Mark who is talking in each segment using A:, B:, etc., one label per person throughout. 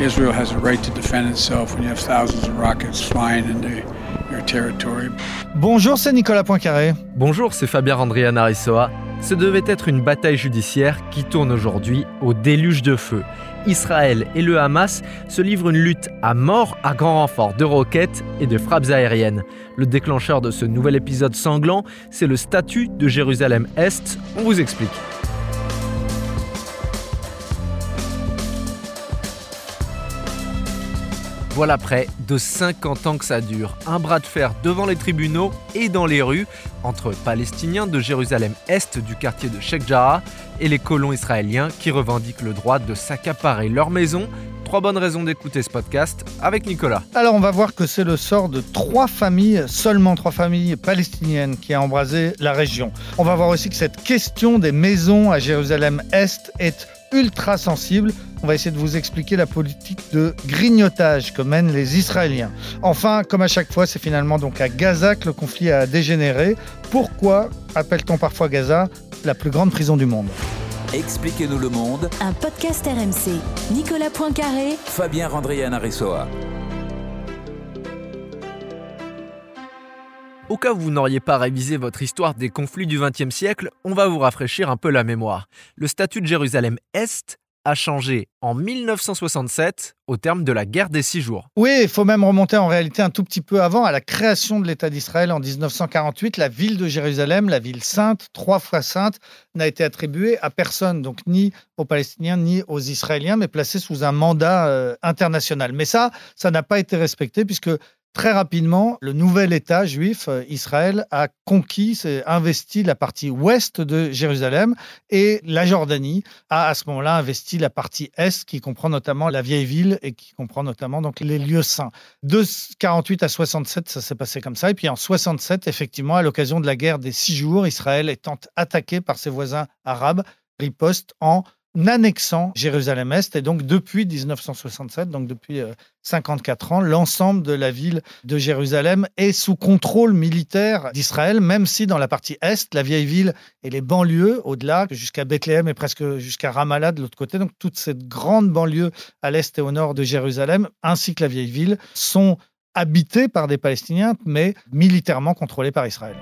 A: Israel has a right to defend itself when you have thousands of rockets flying into your territory.
B: Bonjour, c'est Nicolas Poincaré.
C: Bonjour, c'est Fabien Randrian Arissoa. Ce devait être une bataille judiciaire qui tourne aujourd'hui au déluge de feu. Israël et le Hamas se livrent une lutte à mort à grand renfort de roquettes et de frappes aériennes. Le déclencheur de ce nouvel épisode sanglant, c'est le statut de Jérusalem-Est. On vous explique. Voilà près de 50 ans que ça dure. Un bras de fer devant les tribunaux et dans les rues entre Palestiniens de Jérusalem-Est du quartier de Sheikh Jarrah et les colons israéliens qui revendiquent le droit de s'accaparer leur maison. Trois bonnes raisons d'écouter ce podcast avec Nicolas.
B: Alors on va voir que c'est le sort de trois familles, seulement trois familles palestiniennes qui a embrasé la région. On va voir aussi que cette question des maisons à Jérusalem-Est est ultra sensible. On va essayer de vous expliquer la politique de grignotage que mènent les Israéliens. Enfin, comme à chaque fois, c'est finalement donc à Gaza que le conflit a dégénéré. Pourquoi appelle-t-on parfois Gaza la plus grande prison du monde?
D: Expliquez-nous le monde.
E: Un podcast RMC. Nicolas Poincaré.
D: Fabien Randrian Aressoa.
C: Au cas où vous n'auriez pas révisé votre histoire des conflits du XXe siècle, on va vous rafraîchir un peu la mémoire. Le statut de Jérusalem-Est a changé en 1967 au terme de la guerre des six jours.
B: Oui, il faut même remonter en réalité un tout petit peu avant, à la création de l'État d'Israël en 1948. La ville de Jérusalem, la ville sainte, trois fois sainte, n'a été attribuée à personne, donc ni aux Palestiniens ni aux Israéliens, mais placée sous un mandat euh, international. Mais ça, ça n'a pas été respecté puisque Très rapidement, le nouvel État juif, euh, Israël, a conquis, investi la partie ouest de Jérusalem et la Jordanie a à ce moment-là investi la partie est qui comprend notamment la vieille ville et qui comprend notamment donc les lieux saints. De 48 à 67, ça s'est passé comme ça. Et puis en 67, effectivement, à l'occasion de la guerre des six jours, Israël étant attaqué par ses voisins arabes, riposte en annexant Jérusalem-Est. Et donc, depuis 1967, donc depuis 54 euh, ans, l'ensemble de la ville de Jérusalem est sous contrôle militaire d'Israël, même si dans la partie Est, la vieille ville et les banlieues, au-delà, jusqu'à Bethléem et presque jusqu'à Ramallah de l'autre côté, donc toute cette grande banlieue à l'Est et au nord de Jérusalem, ainsi que la vieille ville, sont habitées par des Palestiniens, mais militairement contrôlées par Israël.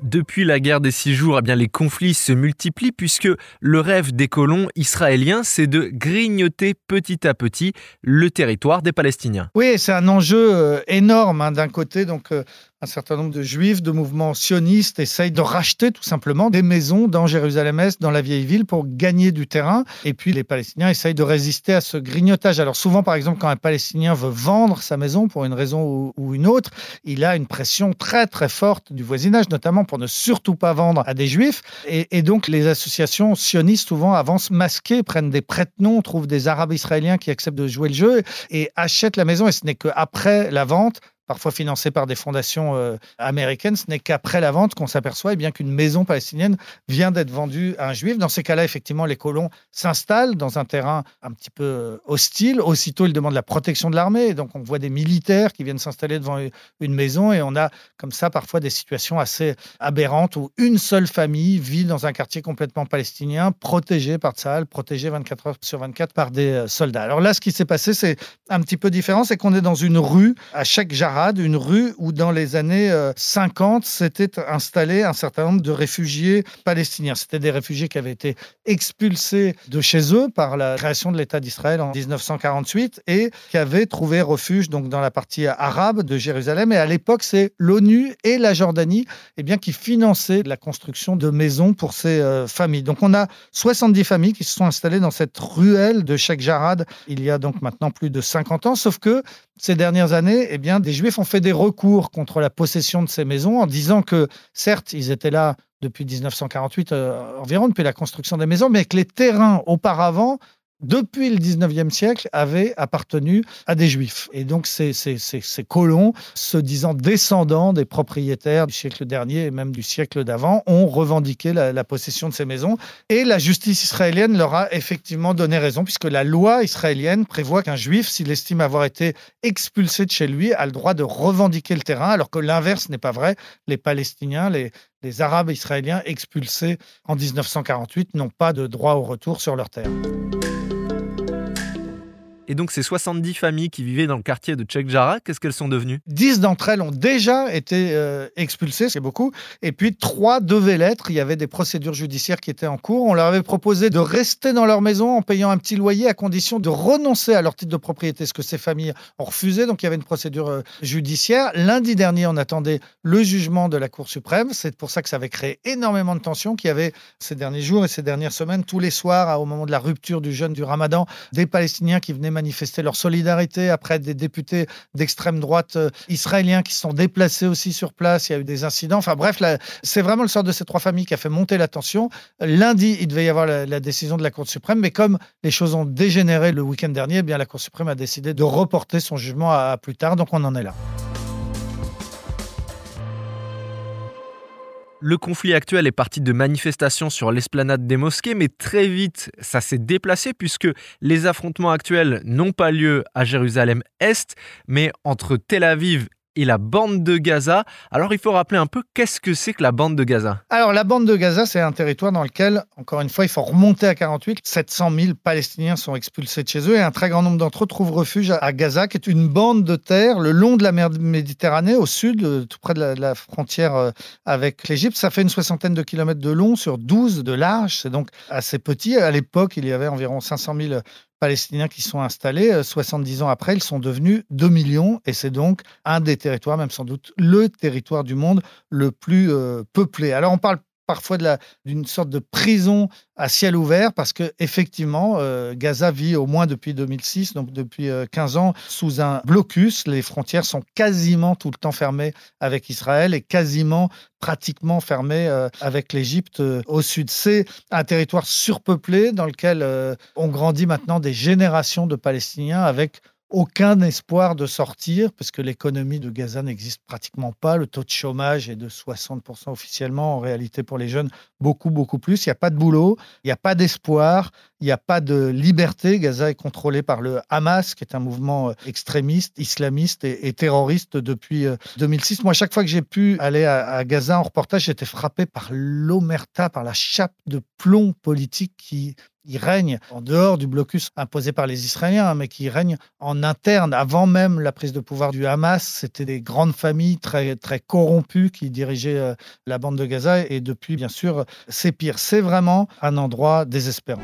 C: Depuis la guerre des six jours, eh bien, les conflits se multiplient puisque le rêve des colons israéliens, c'est de grignoter petit à petit le territoire des Palestiniens.
B: Oui, c'est un enjeu euh, énorme. Hein, d'un côté, donc, euh, un certain nombre de juifs, de mouvements sionistes essayent de racheter tout simplement des maisons dans Jérusalem-Est, dans la vieille ville, pour gagner du terrain. Et puis les Palestiniens essayent de résister à ce grignotage. Alors souvent, par exemple, quand un Palestinien veut vendre sa maison pour une raison ou une autre, il a une pression très très forte du voisinage, notamment pour ne surtout pas vendre à des juifs. Et, donc les associations sionistes souvent avancent masquées, prennent des prête-noms, trouvent des Arabes israéliens qui acceptent de jouer le jeu et achètent la maison. Et ce n'est qu'après la vente parfois financés par des fondations euh, américaines, ce n'est qu'après la vente qu'on s'aperçoit eh bien qu'une maison palestinienne vient d'être vendue à un juif. Dans ces cas-là, effectivement, les colons s'installent dans un terrain un petit peu euh, hostile. Aussitôt, ils demandent la protection de l'armée. Donc, on voit des militaires qui viennent s'installer devant une maison et on a comme ça parfois des situations assez aberrantes où une seule famille vit dans un quartier complètement palestinien, protégé par Tsahal, protégé 24 heures sur 24 par des euh, soldats. Alors là, ce qui s'est passé, c'est un petit peu différent, c'est qu'on est dans une rue à chaque Une rue où dans les années 50 euh, s'étaient installés un certain nombre de réfugiés palestiniens. C'était des réfugiés qui avaient été expulsés de chez eux par la création de l'État d'Israël en 1948 et qui avaient trouvé refuge donc dans la partie arabe de Jérusalem. Et à l'époque, c'est l'ONU et la Jordanie eh bien, qui finançaient la construction de maisons pour ces euh, familles. Donc on a 70 familles qui se sont installées dans cette ruelle de Sheikh Jarad il y a donc maintenant plus de 50 ans, sauf que ces dernières années, eh bien, des Juifs ont fait des recours contre la possession de ces maisons en disant que, certes, ils étaient là depuis 1948 euh, environ, depuis la construction des maisons, mais que les terrains auparavant depuis le 19e siècle, avaient appartenu à des juifs. Et donc ces, colons, se disant descendants des propriétaires du siècle dernier et même du siècle d'avant, ont revendiqué la, possession de ces maisons. Et la justice israélienne leur a effectivement donné raison, puisque la loi israélienne prévoit qu'un juif, s'il estime avoir été expulsé de chez lui, a le droit de revendiquer le terrain, alors que l'inverse n'est pas vrai. Les Palestiniens, les, les Arabes israéliens expulsés en 1948 n'ont pas de droit au retour sur leur terre.
C: Et donc ces 70 familles qui vivaient dans le quartier de Tchèque Jara, qu'est-ce qu'elles sont devenues?
B: 10 d'entre elles ont déjà été euh, expulsées, c'est beaucoup. Et puis trois devaient l'être. Il y avait des procédures judiciaires qui étaient en cours. On leur avait proposé de rester dans leur maison en payant un petit loyer à condition de renoncer à leur titre de propriété, ce que ces familles ont refusé. Donc il y avait une procédure euh, judiciaire. Lundi dernier, on attendait le jugement de la Cour suprême. C'est pour ça que ça avait créé énormément de tensions qu'il y avait ces derniers jours et ces dernières semaines, tous les soirs, au moment de la rupture du jeûne du ramadan, des Palestiniens qui venaient manifester leur solidarité, après des députés d'extrême droite euh, israéliens qui se sont déplacés aussi sur place, il y a eu des incidents. Enfin bref, c'est vraiment le sort de ces trois familles qui a fait monter la tension. Lundi, il devait y avoir la, décision de la Cour suprême, mais comme les choses ont dégénéré le week-end dernier, eh bien la Cour suprême a décidé de reporter son jugement à plus tard, donc on en est là.
C: Le conflit actuel est parti de manifestations sur l'esplanade des mosquées, mais très vite, ça s'est déplacé puisque les affrontements actuels n'ont pas lieu à Jérusalem-Est, mais entre Tel Aviv et la bande de Gaza. Alors il faut rappeler un peu qu'est-ce que c'est que la bande de Gaza
B: Alors la bande de Gaza, c'est un territoire dans lequel, encore une fois, il faut remonter à 48. 700 000 Palestiniens sont expulsés de chez eux et un très grand nombre d'entre eux trouvent refuge à Gaza, qui est une bande de terre le long de la mer Méditerranée, au sud, euh, tout près de la, frontière euh, avec l'Égypte. Ça fait une soixantaine de kilomètres de long sur 12 de large. C'est donc assez petit. À l'époque, il y avait environ 500 000 Palestiniens qui sont installés. 70 euh, ans après, ils sont devenus 2 millions et c'est donc un des territoires, même sans doute le territoire du monde le plus euh, peuplé. Alors on parle parfois d'une sorte de prison à ciel ouvert parce que effectivement euh, Gaza vit au moins depuis 2006 donc depuis 15 ans sous un blocus. Les frontières sont quasiment tout le temps fermées avec Israël et quasiment pratiquement fermées avec l'Égypte au sud. C'est un territoire surpeuplé dans lequel on grandit maintenant des générations de Palestiniens avec aucun espoir de sortir, parce que l'économie de Gaza n'existe pratiquement pas. Le taux de chômage est de 60% officiellement. En réalité, pour les jeunes, beaucoup, beaucoup plus. Il n'y a pas de boulot, il n'y a pas d'espoir, il n'y a pas de liberté. Gaza est contrôlé par le Hamas, qui est un mouvement euh, extrémiste, islamiste et, terroriste depuis 2006. Euh, Moi, chaque fois que j'ai pu aller à, à Gaza en reportage, j'étais frappé par l'omerta, par la chape de plomb politique qui il règne en dehors du blocus imposé par les Israéliens, hein, mais qui règne en interne. Avant même la prise de pouvoir du Hamas, c'était des grandes familles très, très corrompues qui dirigeaient euh, la bande de Gaza. Et depuis, bien sûr, c'est pire. C'est vraiment un endroit désespérant.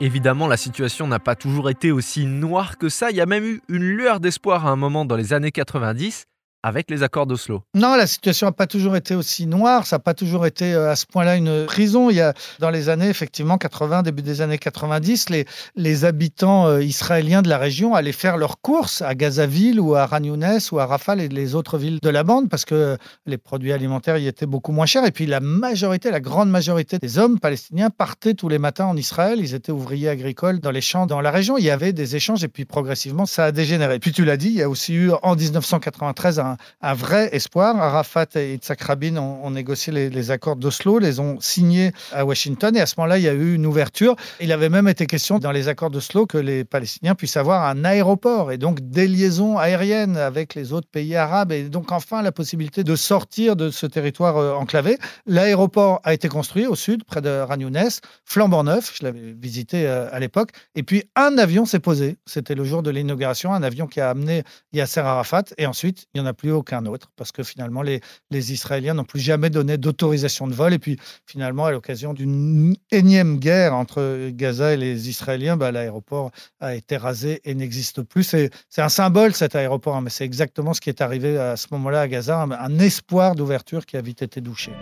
C: Évidemment, la situation n'a pas toujours été aussi noire que ça. Il y a même eu une lueur d'espoir à un moment dans les années 90 avec les accords d'Oslo.
B: Non, la situation n'a pas toujours été aussi noire, ça n'a pas toujours été euh, à ce point-là une prison. Il y a, dans les années, effectivement, 80, début des années 90, les, habitants euh, israéliens de la région allaient faire leurs courses à Gazaville ou à Ragnounès ou à Rafal et les autres villes de la bande parce que les produits alimentaires y étaient beaucoup moins chers. Et puis la majorité, la grande majorité des hommes palestiniens partaient tous les matins en Israël. Ils étaient ouvriers agricoles dans les champs dans la région. Il y avait des échanges et puis progressivement, ça a dégénéré. Puis tu l'as dit, il y a aussi eu en 1993 un un, vrai espoir. Arafat et Yitzhak Rabin ont, négocié les, accords d'Oslo, les ont signés à Washington et à ce moment-là, il y a eu une ouverture. Il avait même été question dans les accords d'Oslo que les Palestiniens puissent avoir un aéroport et donc des liaisons aériennes avec les autres pays arabes et donc enfin la possibilité de sortir de ce territoire euh, enclavé. L'aéroport a été construit au sud, près de Ragnounès, flambant neuf, je l'avais visité euh, à l'époque, et puis un avion s'est posé. C'était le jour de l'inauguration, un avion qui a amené Yasser Arafat et ensuite il n'y en a plus aucun autre, parce que finalement, les, les Israéliens n'ont plus jamais donné d'autorisation de vol. Et puis, finalement, à l'occasion d'une énième guerre entre Gaza et les Israéliens, bah, l'aéroport a été rasé et n'existe plus. C'est un symbole, cet aéroport, hein, mais c'est exactement ce qui est arrivé à ce moment-là à Gaza, un, un espoir d'ouverture qui a vite été douché.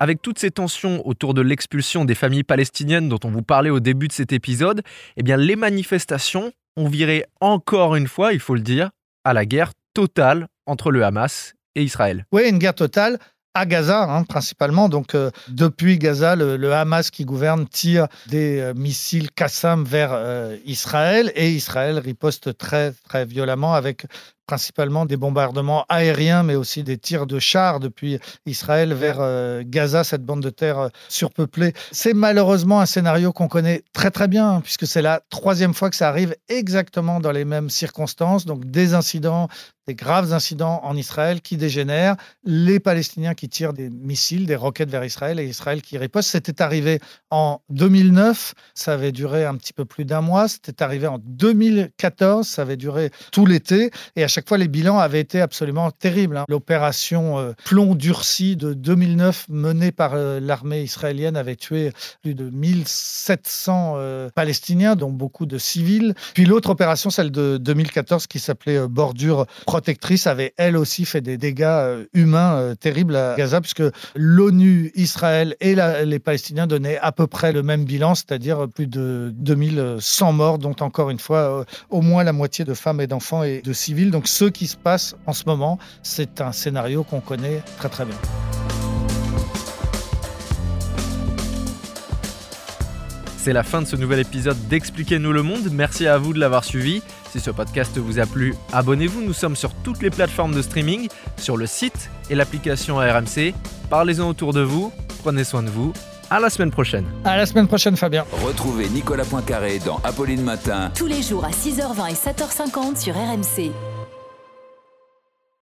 C: Avec toutes ces tensions autour de l'expulsion des familles palestiniennes dont on vous parlait au début de cet épisode, eh bien les manifestations ont viré encore une fois, il faut le dire, à la guerre totale entre le Hamas et Israël.
B: Oui, une guerre totale à Gaza, hein, principalement. Donc, euh, depuis Gaza, le, Hamas qui gouverne tire des euh, missiles Qassam vers euh, Israël et Israël riposte très, très violemment avec principalement des bombardements aériens, mais aussi des tirs de chars depuis Israël vers euh, Gaza, cette bande de terre euh, surpeuplée. C'est malheureusement un scénario qu'on connaît très très bien, hein, puisque c'est la troisième fois que ça arrive exactement dans les mêmes circonstances, donc des incidents, des graves incidents en Israël qui dégénèrent, les Palestiniens qui tirent des missiles, des roquettes vers Israël et Israël qui riposte. C'était arrivé en 2009, ça avait duré un petit peu plus d'un mois. C'était arrivé en 2014, ça avait duré tout l'été. Et à chaque fois, les bilans avaient été absolument terribles. hein. L'opération euh, Plomb durci de 2009 menée par euh, l'armée israélienne avait tué plus de 1700 euh, Palestiniens, dont beaucoup de civils. Puis l'autre opération, celle de 2014, qui s'appelait euh, Bordure protectrice, avait elle aussi fait des dégâts humains terribles à Gaza, puisque l'ONU, Israël et les Palestiniens donnaient à peu près le même bilan, c'est-à-dire plus de 2100 morts, dont encore une fois au moins la moitié de femmes et d'enfants et de civils. Donc ce qui se passe en ce moment, c'est un scénario qu'on connaît très très bien.
C: C'est la fin de ce nouvel épisode d'Expliquez-nous le monde. Merci à vous de l'avoir suivi. Si ce podcast vous a plu, abonnez-vous. Nous sommes sur toutes les plateformes de streaming, sur le site et l'application RMC. Parlez-en autour de vous. Prenez soin de vous. À la semaine prochaine.
B: À la semaine prochaine, Fabien.
D: Retrouvez Nicolas Poincaré dans Apolline Matin
E: Tous les jours à 6h20 et 7h50 sur RMC.